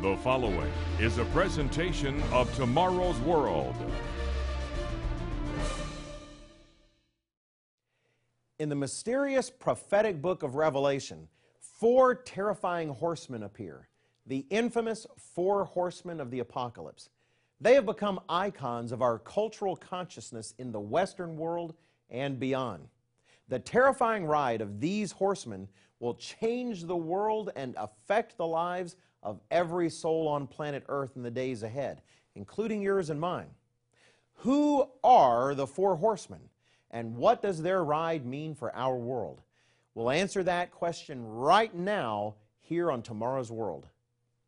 The following is a presentation of Tomorrow's World. In the mysterious prophetic book of Revelation, four terrifying horsemen appear, the infamous four horsemen of the apocalypse. They have become icons of our cultural consciousness in the Western world and beyond. The terrifying ride of these horsemen will change the world and affect the lives of every soul on planet Earth in the days ahead, including yours and mine. Who are the four horsemen, and what does their ride mean for our world? We'll answer that question right now here on Tomorrow's World.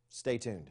Stay tuned.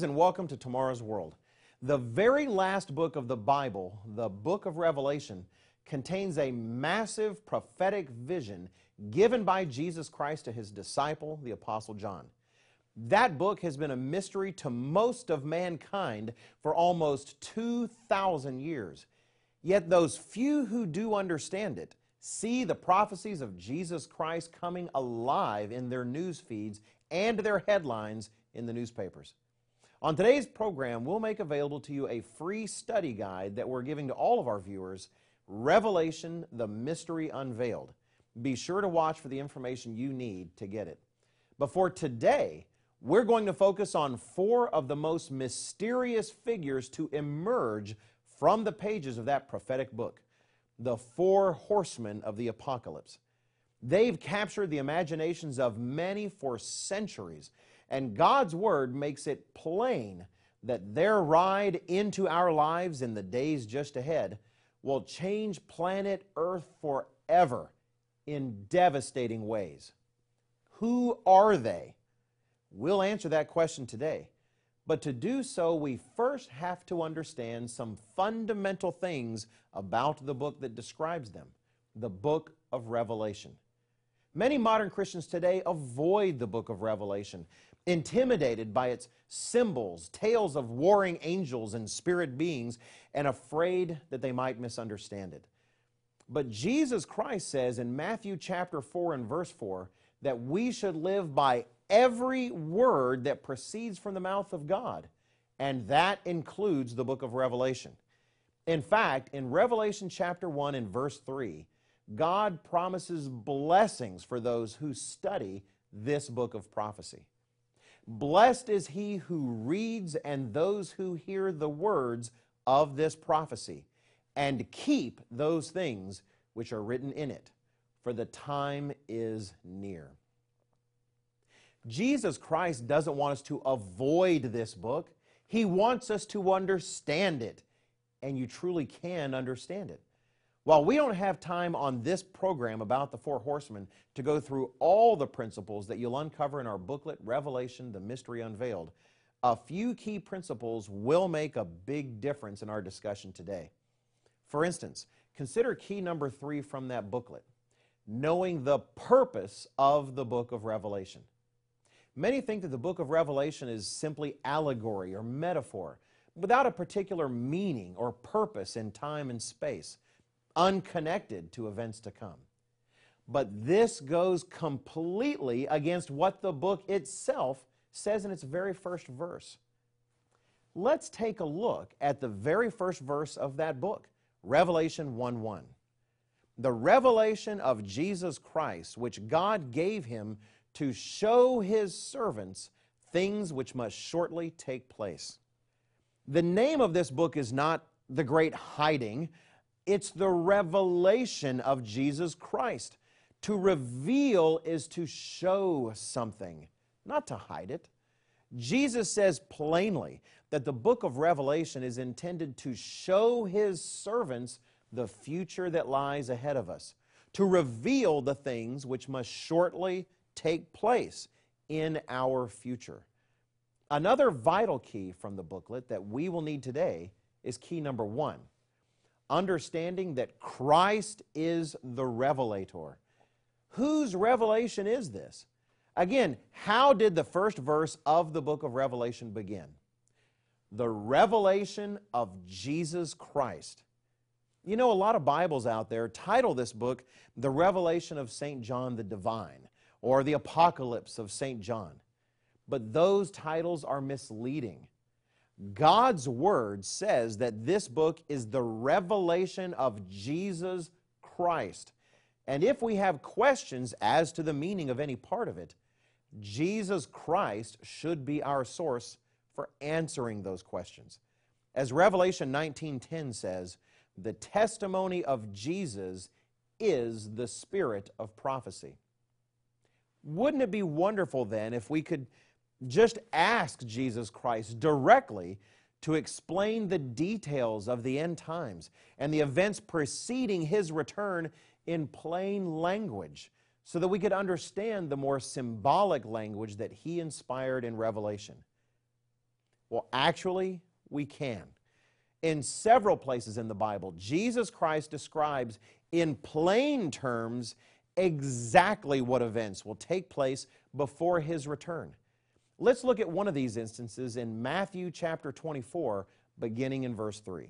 Greetings and welcome to Tomorrow's World. The very last book of the Bible, the book of Revelation, contains a massive prophetic vision given by Jesus Christ to his disciple, the Apostle John. That book has been a mystery to most of mankind for almost 2,000 years. Yet those few who do understand it see the prophecies of Jesus Christ coming alive in their news feeds and their headlines in the newspapers. On today's program, we'll make available to you a free study guide that we're giving to all of our viewers Revelation, the Mystery Unveiled. Be sure to watch for the information you need to get it. But for today, we're going to focus on four of the most mysterious figures to emerge from the pages of that prophetic book the four horsemen of the apocalypse. They've captured the imaginations of many for centuries and God's Word makes it plain that their ride into our lives in the days just ahead will change planet Earth forever in devastating ways. Who are they? We'll answer that question today. But to do so, we first have to understand some fundamental things about the book that describes them the book of Revelation. Many modern Christians today avoid the book of Revelation intimidated by its symbols, tales of warring angels and spirit beings, and afraid that they might misunderstand it. But Jesus Christ says in Matthew chapter 4 and verse 4 that we should live by every word that proceeds from the mouth of God, and that includes the book of Revelation. In fact, in Revelation chapter 1 and verse 3, God promises blessings for those who study this book of prophecy. Blessed is he who reads and those who hear the words of this prophecy and keep those things which are written in it, for the time is near. Jesus Christ doesn't want us to avoid this book. He wants us to understand it, and you truly can understand it. While we don't have time on this program about the four horsemen to go through all the principles that you'll uncover in our booklet, Revelation, the Mystery Unveiled, a few key principles will make a big difference in our discussion today. For instance, consider key number three from that booklet knowing the purpose of the book of Revelation. Many think that the book of Revelation is simply allegory or metaphor without a particular meaning or purpose in time and space unconnected to events to come. But this goes completely against what the book itself says in its very first verse. Let's take a look at the very first verse of that book, Revelation 1 1. The revelation of Jesus Christ, which God gave him to show his servants things which must shortly take place. The name of this book is not The Great Hiding, it's the revelation of Jesus Christ. To reveal is to show something, not to hide it. Jesus says plainly that the book of Revelation is intended to show his servants the future that lies ahead of us, to reveal the things which must shortly take place in our future. Another vital key from the booklet that we will need today is key number one understanding that Christ is the revelator. Whose revelation is this? Again, how did the first verse of the book of Revelation begin? The revelation of Jesus Christ. You know, a lot of Bibles out there title this book The Revelation of St. John the Divine or The Apocalypse of St. John. But those titles are misleading. God's Word says that this book is the revelation of Jesus Christ. And if we have questions as to the meaning of any part of it, Jesus Christ should be our source for answering those questions. As Revelation 19:10 says, the testimony of Jesus is the spirit of prophecy. Wouldn't it be wonderful then if we could just ask Jesus Christ directly to explain the details of the end times and the events preceding his return in plain language so that we could understand the more symbolic language that he inspired in Revelation? Well, actually, we can. In several places in the Bible, Jesus Christ describes in plain terms exactly what events will take place before his return. Let's look at one of these instances in Matthew chapter 24, beginning in verse 3.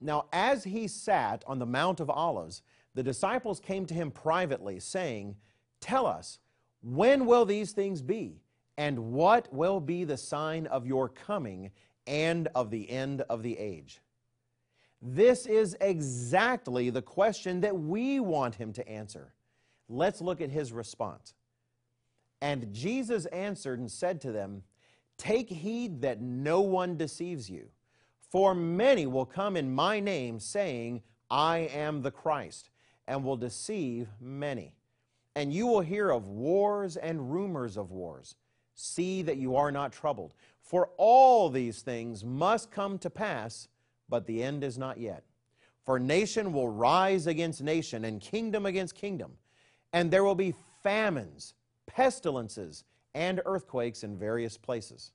Now, as he sat on the Mount of Olives, the disciples came to him privately, saying, Tell us, when will these things be? And what will be the sign of your coming and of the end of the age? This is exactly the question that we want him to answer. Let's look at his response. And Jesus answered and said to them, Take heed that no one deceives you. For many will come in my name, saying, I am the Christ, and will deceive many. And you will hear of wars and rumors of wars. See that you are not troubled. For all these things must come to pass, but the end is not yet. For nation will rise against nation, and kingdom against kingdom. And there will be famines pestilences, and earthquakes in various places.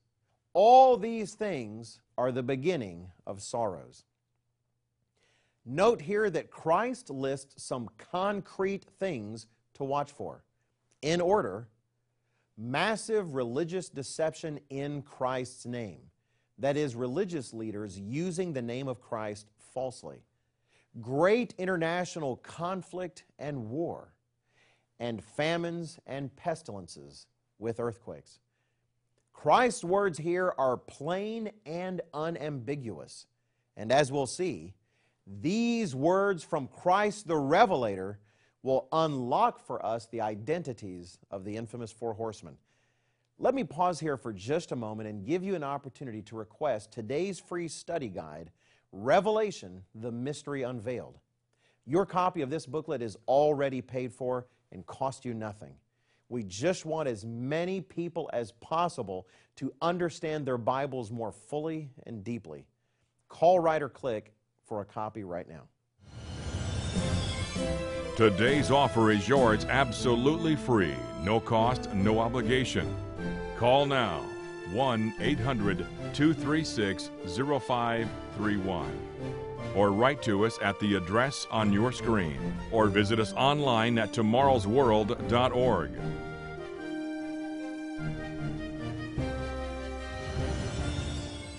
All these things are the beginning of sorrows. Note here that Christ lists some concrete things to watch for. In order, massive religious deception in Christ's name. That is, religious leaders using the name of Christ falsely. Great international conflict and war and famines and pestilences with earthquakes. Christ's words here are plain and unambiguous. And as we'll see, these words from Christ the Revelator will unlock for us the identities of the infamous four horsemen. Let me pause here for just a moment and give you an opportunity to request today's free study guide, Revelation, the Mystery Unveiled. Your copy of this booklet is already paid for and cost you nothing. We just want as many people as possible to understand their Bibles more fully and deeply. Call, write, or click for a copy right now. Today's offer is yours absolutely free, no cost, no obligation. Call now 1 800 236 0531 or write to us at the address on your screen or visit us online at tomorrowsworld.org.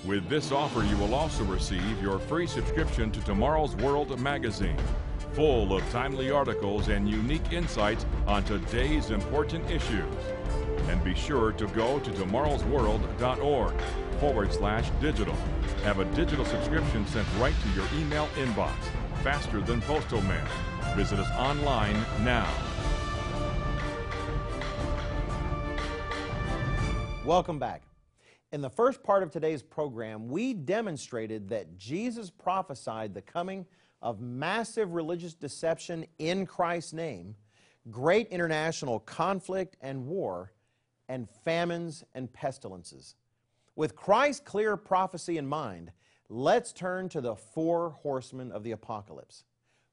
With this offer, you will also receive your free subscription to Tomorrow's World magazine, full of timely articles and unique insights on today's important issues. And be sure to go to tomorrowsworld.org forward slash digital. Have a digital subscription sent right to your email inbox, faster than postal mail. Visit us online now. Welcome back. In the first part of today's program, we demonstrated that Jesus prophesied the coming of massive religious deception in Christ's name, great international conflict and war, and famines and pestilences. With Christ's clear prophecy in mind, let's turn to the four horsemen of the apocalypse.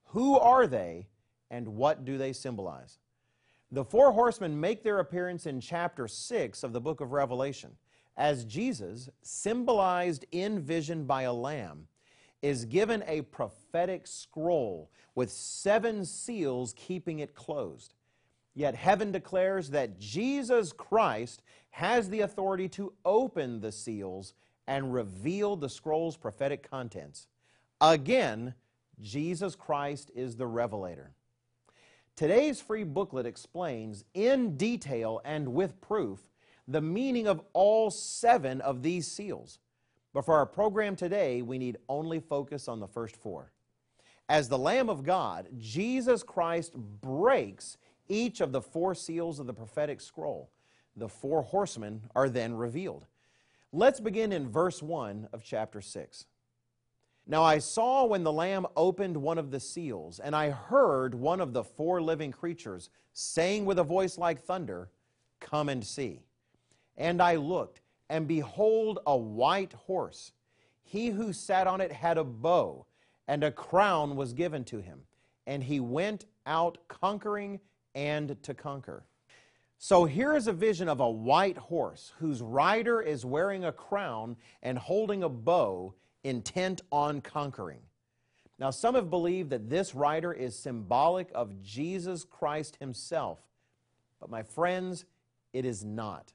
Who are they and what do they symbolize? The four horsemen make their appearance in chapter 6 of the book of Revelation. as Jesus, symbolized in vision by a lamb, is given a prophetic scroll with seven seals keeping it closed. Yet heaven declares that Jesus Christ has the authority to open the seals and reveal the scroll's prophetic contents. Again, Jesus Christ is the revelator. Today's free booklet explains in detail and with proof the meaning of all seven of these seals. But for our program today, we need only focus on the first four. As the Lamb of God, Jesus Christ breaks each of the four seals of the prophetic scroll. The four horsemen are then revealed. Let's begin in verse 1 of chapter 6. Now I saw when the Lamb opened one of the seals, and I heard one of the four living creatures saying with a voice like thunder, Come and see. And I looked, and behold, a white horse. He who sat on it had a bow, and a crown was given to him. And he went out conquering and to conquer. So here is a vision of a white horse whose rider is wearing a crown and holding a bow intent on conquering. Now, some have believed that this rider is symbolic of Jesus Christ himself, but my friends, it is not.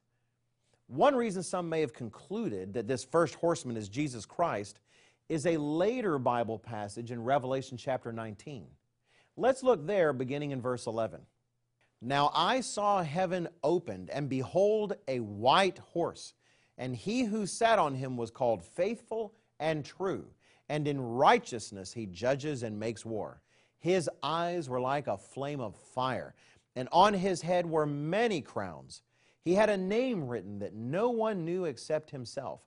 One reason some may have concluded that this first horseman is Jesus Christ is a later Bible passage in Revelation chapter 19. Let's look there beginning in verse 11. Now I saw heaven opened, and behold, a white horse, and he who sat on him was called Faithful and true, and in righteousness he judges and makes war. His eyes were like a flame of fire, and on his head were many crowns. He had a name written that no one knew except himself.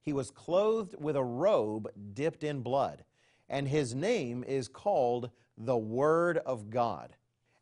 He was clothed with a robe dipped in blood, and his name is called the Word of God.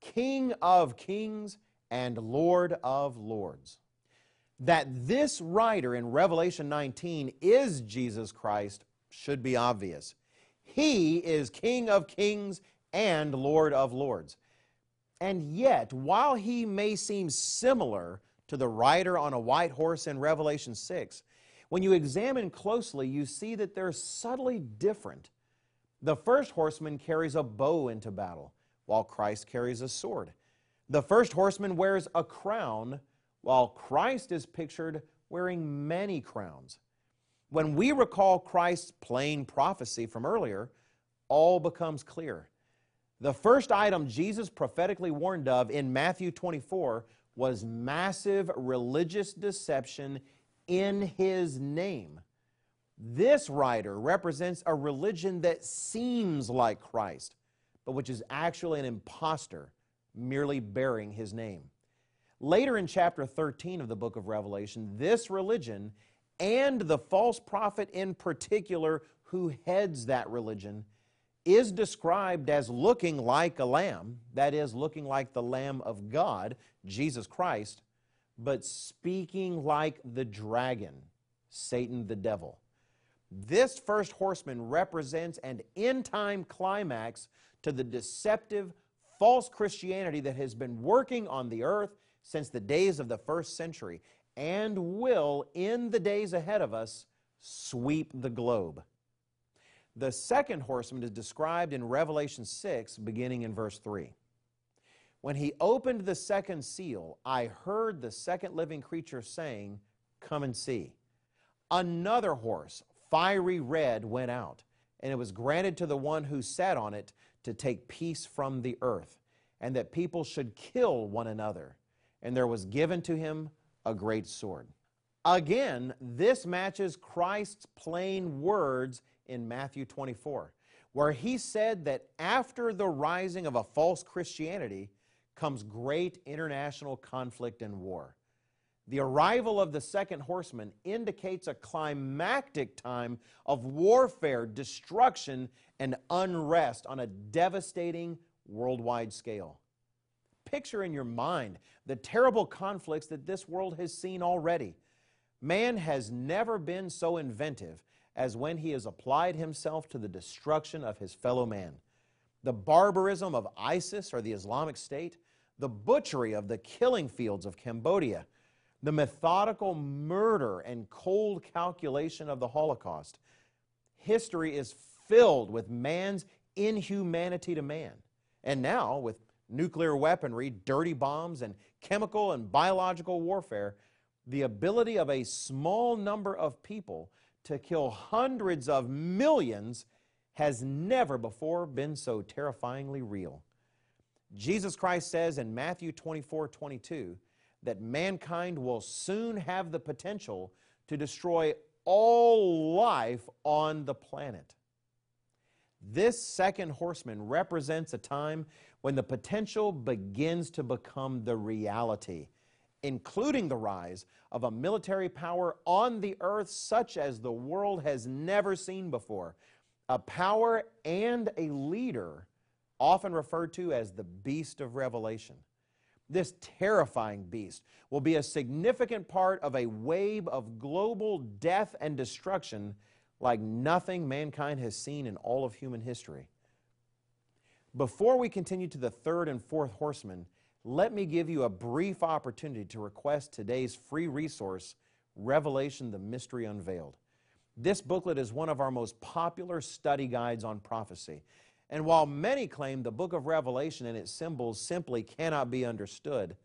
King of Kings and Lord of Lords that this writer in Revelation 19 is Jesus Christ should be obvious. He is King of kings and Lord of lords. And yet, while he may seem similar to the rider on a white horse in Revelation 6, when you examine closely, you see that they're subtly different. The first horseman carries a bow into battle, while Christ carries a sword. The first horseman wears a crown, while Christ is pictured wearing many crowns. When we recall Christ's plain prophecy from earlier, all becomes clear. The first item Jesus prophetically warned of in Matthew 24 was massive religious deception in his name. This writer represents a religion that seems like Christ, but which is actually an impostor merely bearing his name. Later in chapter 13 of the book of Revelation, this religion and the false prophet in particular who heads that religion is described as looking like a lamb, that is, looking like the Lamb of God, Jesus Christ, but speaking like the dragon, Satan the devil. This first horseman represents an end time climax to the deceptive false Christianity that has been working on the earth since the days of the first century and will, in the days ahead of us, sweep the globe. The second horseman is described in Revelation 6, beginning in verse 3. When he opened the second seal, I heard the second living creature saying, Come and see. Another horse, fiery red, went out, and it was granted to the one who sat on it to take peace from the earth, and that people should kill one another and there was given to him a great sword. Again, this matches Christ's plain words in Matthew 24, where he said that after the rising of a false Christianity comes great international conflict and war. The arrival of the second horseman indicates a climactic time of warfare, destruction, and unrest on a devastating worldwide scale. Picture in your mind the terrible conflicts that this world has seen already. Man has never been so inventive as when he has applied himself to the destruction of his fellow man. The barbarism of ISIS or the Islamic State, the butchery of the killing fields of Cambodia, the methodical murder and cold calculation of the Holocaust. History is filled with man's inhumanity to man. And now, with nuclear weaponry, dirty bombs, and chemical and biological warfare, the ability of a small number of people to kill hundreds of millions has never before been so terrifyingly real. Jesus Christ says in Matthew 24 22 that mankind will soon have the potential to destroy all life on the planet. This second horseman represents a time when the potential begins to become the reality, including the rise of a military power on the earth such as the world has never seen before, a power and a leader often referred to as the beast of Revelation. This terrifying beast will be a significant part of a wave of global death and destruction like nothing mankind has seen in all of human history. Before we continue to the third and fourth horsemen, let me give you a brief opportunity to request today's free resource, Revelation the Mystery Unveiled. This booklet is one of our most popular study guides on prophecy. And while many claim the book of Revelation and its symbols simply cannot be understood,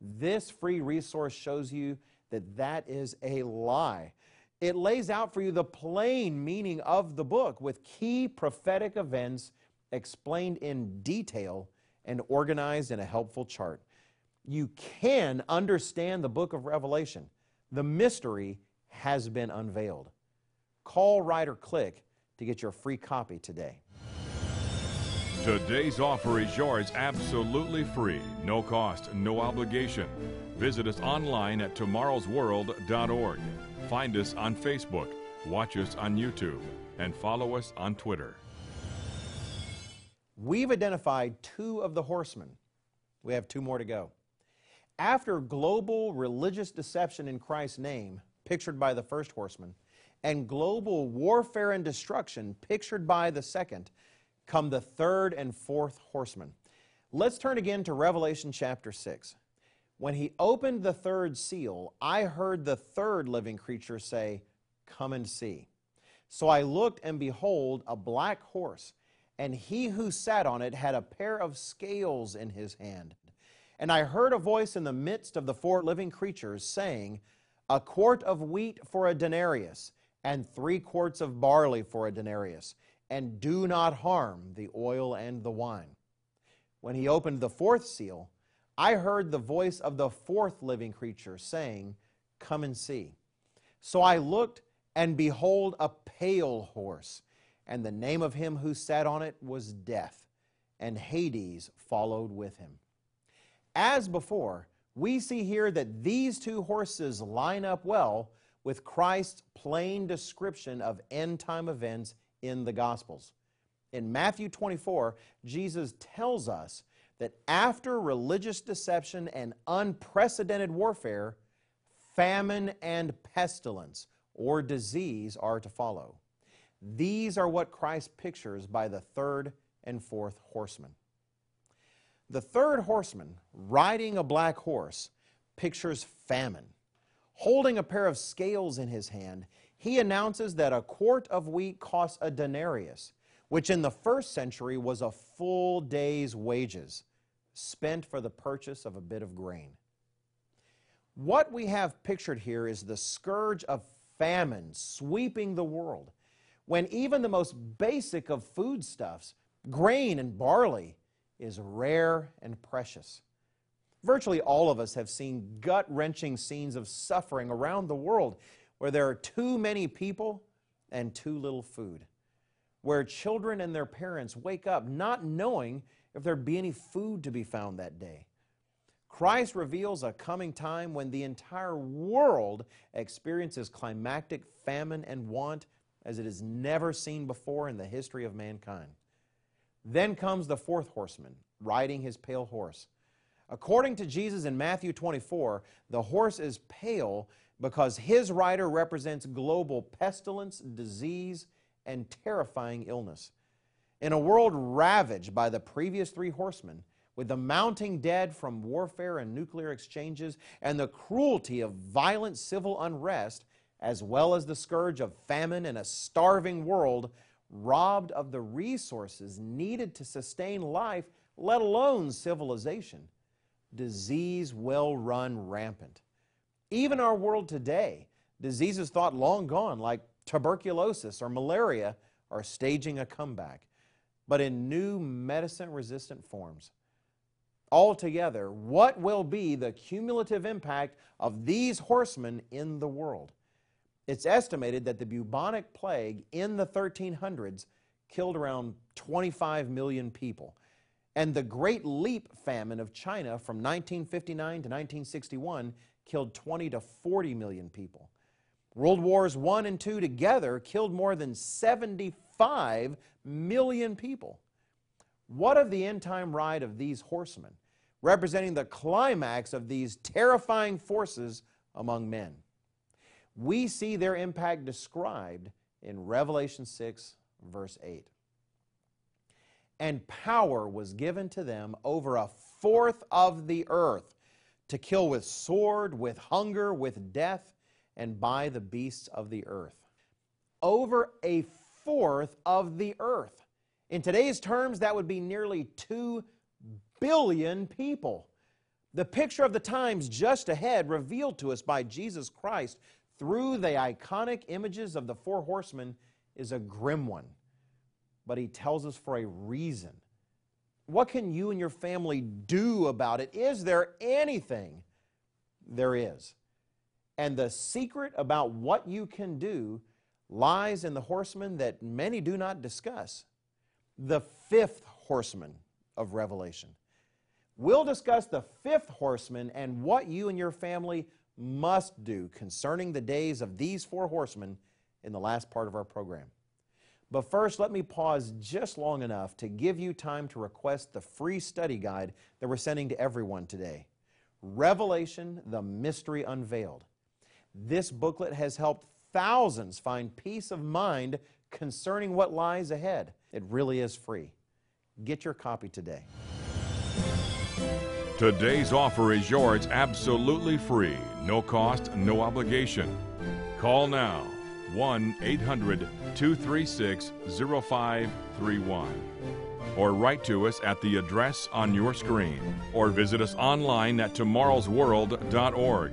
this free resource shows you that that is a lie. It lays out for you the plain meaning of the book with key prophetic events explained in detail and organized in a helpful chart. You can understand the book of Revelation. The mystery has been unveiled. Call, write, or click to get your free copy today. Today's offer is yours absolutely free, no cost, no obligation. Visit us online at tomorrowsworld.org. Find us on Facebook, watch us on YouTube, and follow us on Twitter. We've identified two of the horsemen. We have two more to go. After global religious deception in Christ's name, pictured by the first horseman, and global warfare and destruction, pictured by the second, come the third and fourth horsemen. Let's turn again to Revelation chapter 6. When he opened the third seal, I heard the third living creature say, Come and see. So I looked, and behold, a black horse, and he who sat on it had a pair of scales in his hand. And I heard a voice in the midst of the four living creatures saying, A quart of wheat for a denarius, and three quarts of barley for a denarius and do not harm the oil and the wine. When he opened the fourth seal, I heard the voice of the fourth living creature saying, Come and see. So I looked, and behold, a pale horse, and the name of him who sat on it was Death, and Hades followed with him. As before, we see here that these two horses line up well with Christ's plain description of end time events in the Gospels. In Matthew 24, Jesus tells us that after religious deception and unprecedented warfare, famine and pestilence or disease are to follow. These are what Christ pictures by the third and fourth horsemen. The third horseman, riding a black horse, pictures famine. Holding a pair of scales in his hand, he announces that a quart of wheat costs a denarius, which in the first century was a full day's wages spent for the purchase of a bit of grain. What we have pictured here is the scourge of famine sweeping the world, when even the most basic of foodstuffs, grain and barley, is rare and precious. Virtually all of us have seen gut wrenching scenes of suffering around the world where there are too many people and too little food, where children and their parents wake up not knowing if there'd be any food to be found that day. Christ reveals a coming time when the entire world experiences climactic famine and want as it has never seen before in the history of mankind. Then comes the fourth horseman, riding his pale horse. According to Jesus in Matthew 24, the horse is pale because his rider represents global pestilence, disease, and terrifying illness. In a world ravaged by the previous three horsemen, with the mounting dead from warfare and nuclear exchanges, and the cruelty of violent civil unrest, as well as the scourge of famine in a starving world, robbed of the resources needed to sustain life, let alone civilization, disease will run rampant. Even our world today, diseases thought long gone, like tuberculosis or malaria, are staging a comeback, but in new medicine resistant forms. Altogether, what will be the cumulative impact of these horsemen in the world? It's estimated that the bubonic plague in the 1300s killed around 25 million people. And the Great Leap famine of China from 1959 to 1961 killed 20 to 40 million people. World Wars I and II together killed more than 75 million people. What of the end time ride of these horsemen, representing the climax of these terrifying forces among men? We see their impact described in Revelation 6, verse 8. And power was given to them over a fourth of the earth to kill with sword, with hunger, with death, and by the beasts of the earth. Over a fourth of the earth. In today's terms, that would be nearly 2 billion people. The picture of the times just ahead, revealed to us by Jesus Christ through the iconic images of the four horsemen, is a grim one. But he tells us for a reason. What can you and your family do about it? Is there anything? There is. And the secret about what you can do lies in the horseman that many do not discuss the fifth horseman of Revelation. We'll discuss the fifth horseman and what you and your family must do concerning the days of these four horsemen in the last part of our program. But first, let me pause just long enough to give you time to request the free study guide that we're sending to everyone today Revelation, the Mystery Unveiled. This booklet has helped thousands find peace of mind concerning what lies ahead. It really is free. Get your copy today. Today's offer is yours absolutely free, no cost, no obligation. Call now 1 800 236 0531 or write to us at the address on your screen or visit us online at tomorrowsworld.org.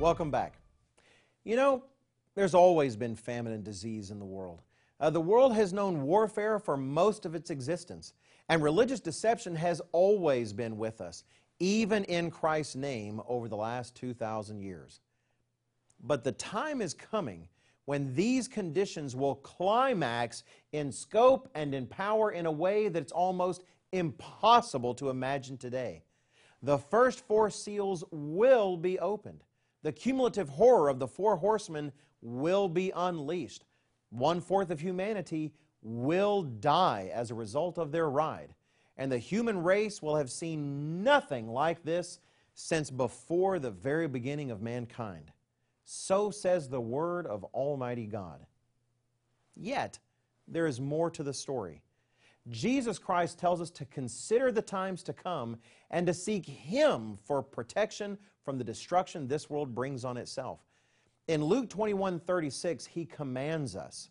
Welcome back. You know, there's always been famine and disease in the world. Uh, the world has known warfare for most of its existence, and religious deception has always been with us, even in Christ's name over the last 2,000 years. But the time is coming when these conditions will climax in scope and in power in a way that it's almost impossible to imagine today. The first four seals will be opened. The cumulative horror of the four horsemen will be unleashed. One fourth of humanity will die as a result of their ride. And the human race will have seen nothing like this since before the very beginning of mankind. So says the Word of Almighty God. Yet, there is more to the story. Jesus Christ tells us to consider the times to come and to seek Him for protection from the destruction this world brings on itself. In Luke 21 36, he commands us,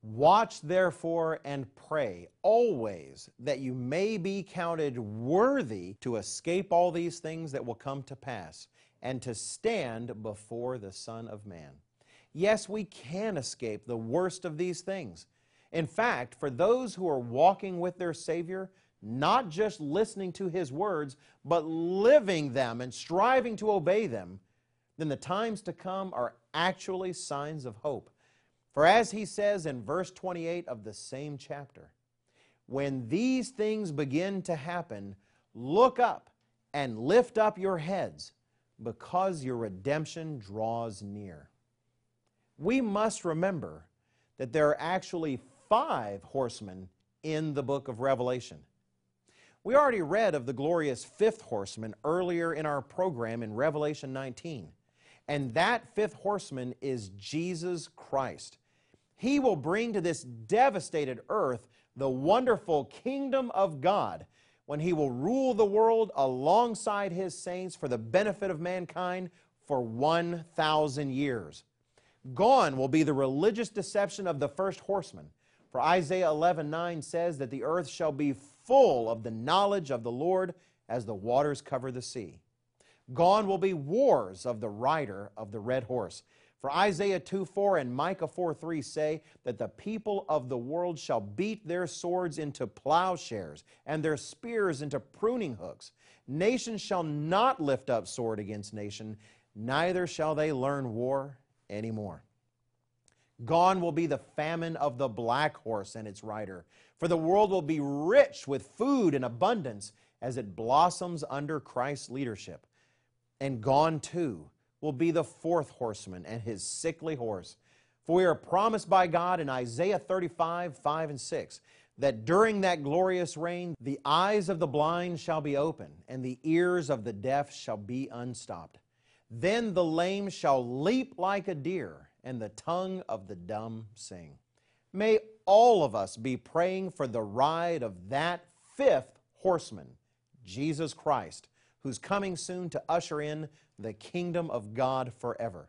Watch therefore and pray always that you may be counted worthy to escape all these things that will come to pass and to stand before the Son of Man. Yes, we can escape the worst of these things. In fact, for those who are walking with their Savior, not just listening to His words, but living them and striving to obey them, then the times to come are actually signs of hope for as he says in verse 28 of the same chapter, when these things begin to happen, look up and lift up your heads, because your redemption draws near. We must remember that there are actually five horsemen in the book of Revelation. We already read of the glorious fifth horseman earlier in our program in Revelation 19. And that fifth horseman is Jesus Christ. He will bring to this devastated earth the wonderful kingdom of God when He will rule the world alongside His saints for the benefit of mankind for 1,000 years. Gone will be the religious deception of the first horseman. For Isaiah 11 9 says that the earth shall be full of the knowledge of the Lord as the waters cover the sea. Gone will be wars of the rider of the red horse. For Isaiah 2 4 and Micah 4 3 say that the people of the world shall beat their swords into plowshares and their spears into pruning hooks. Nation shall not lift up sword against nation, neither shall they learn war anymore. Gone will be the famine of the black horse and its rider, for the world will be rich with food in abundance as it blossoms under Christ's leadership. And gone too will be the fourth horseman and his sickly horse. For we are promised by God in Isaiah 35, 5 and 6, that during that glorious reign the eyes of the blind shall be open, and the ears of the deaf shall be unstopped. Then the lame shall leap like a deer, and the tongue of the dumb sing. May all of us be praying for the ride of that fifth horseman, Jesus Christ, who's coming soon to usher in the kingdom of God forever.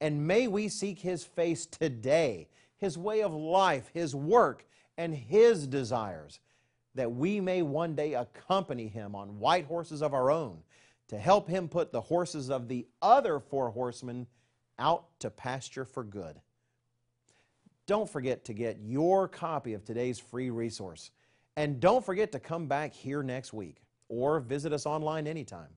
And may we seek His face today, His way of life, His work, and His desires, that we may one day accompany Him on white horses of our own to help Him put the horses of the other four horsemen out to pasture for good. Don't forget to get your copy of today's free resource. And don't forget to come back here next week or visit us online anytime.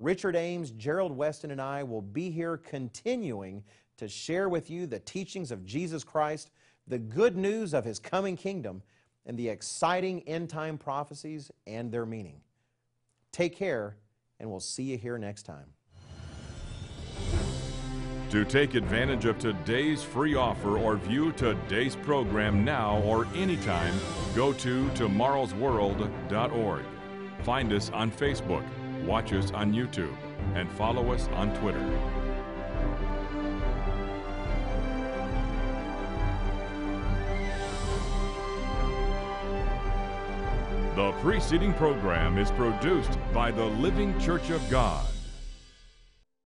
Richard Ames, Gerald Weston, and I will be here continuing to share with you the teachings of Jesus Christ, the good news of His coming kingdom, and the exciting end time prophecies and their meaning. Take care, and we'll see you here next time. To take advantage of today's free offer or view today's program now or anytime, go to tomorrowsworld.org. Find us on Facebook watch us on YouTube, and follow us on Twitter. The preceding program is produced by the Living Church of God.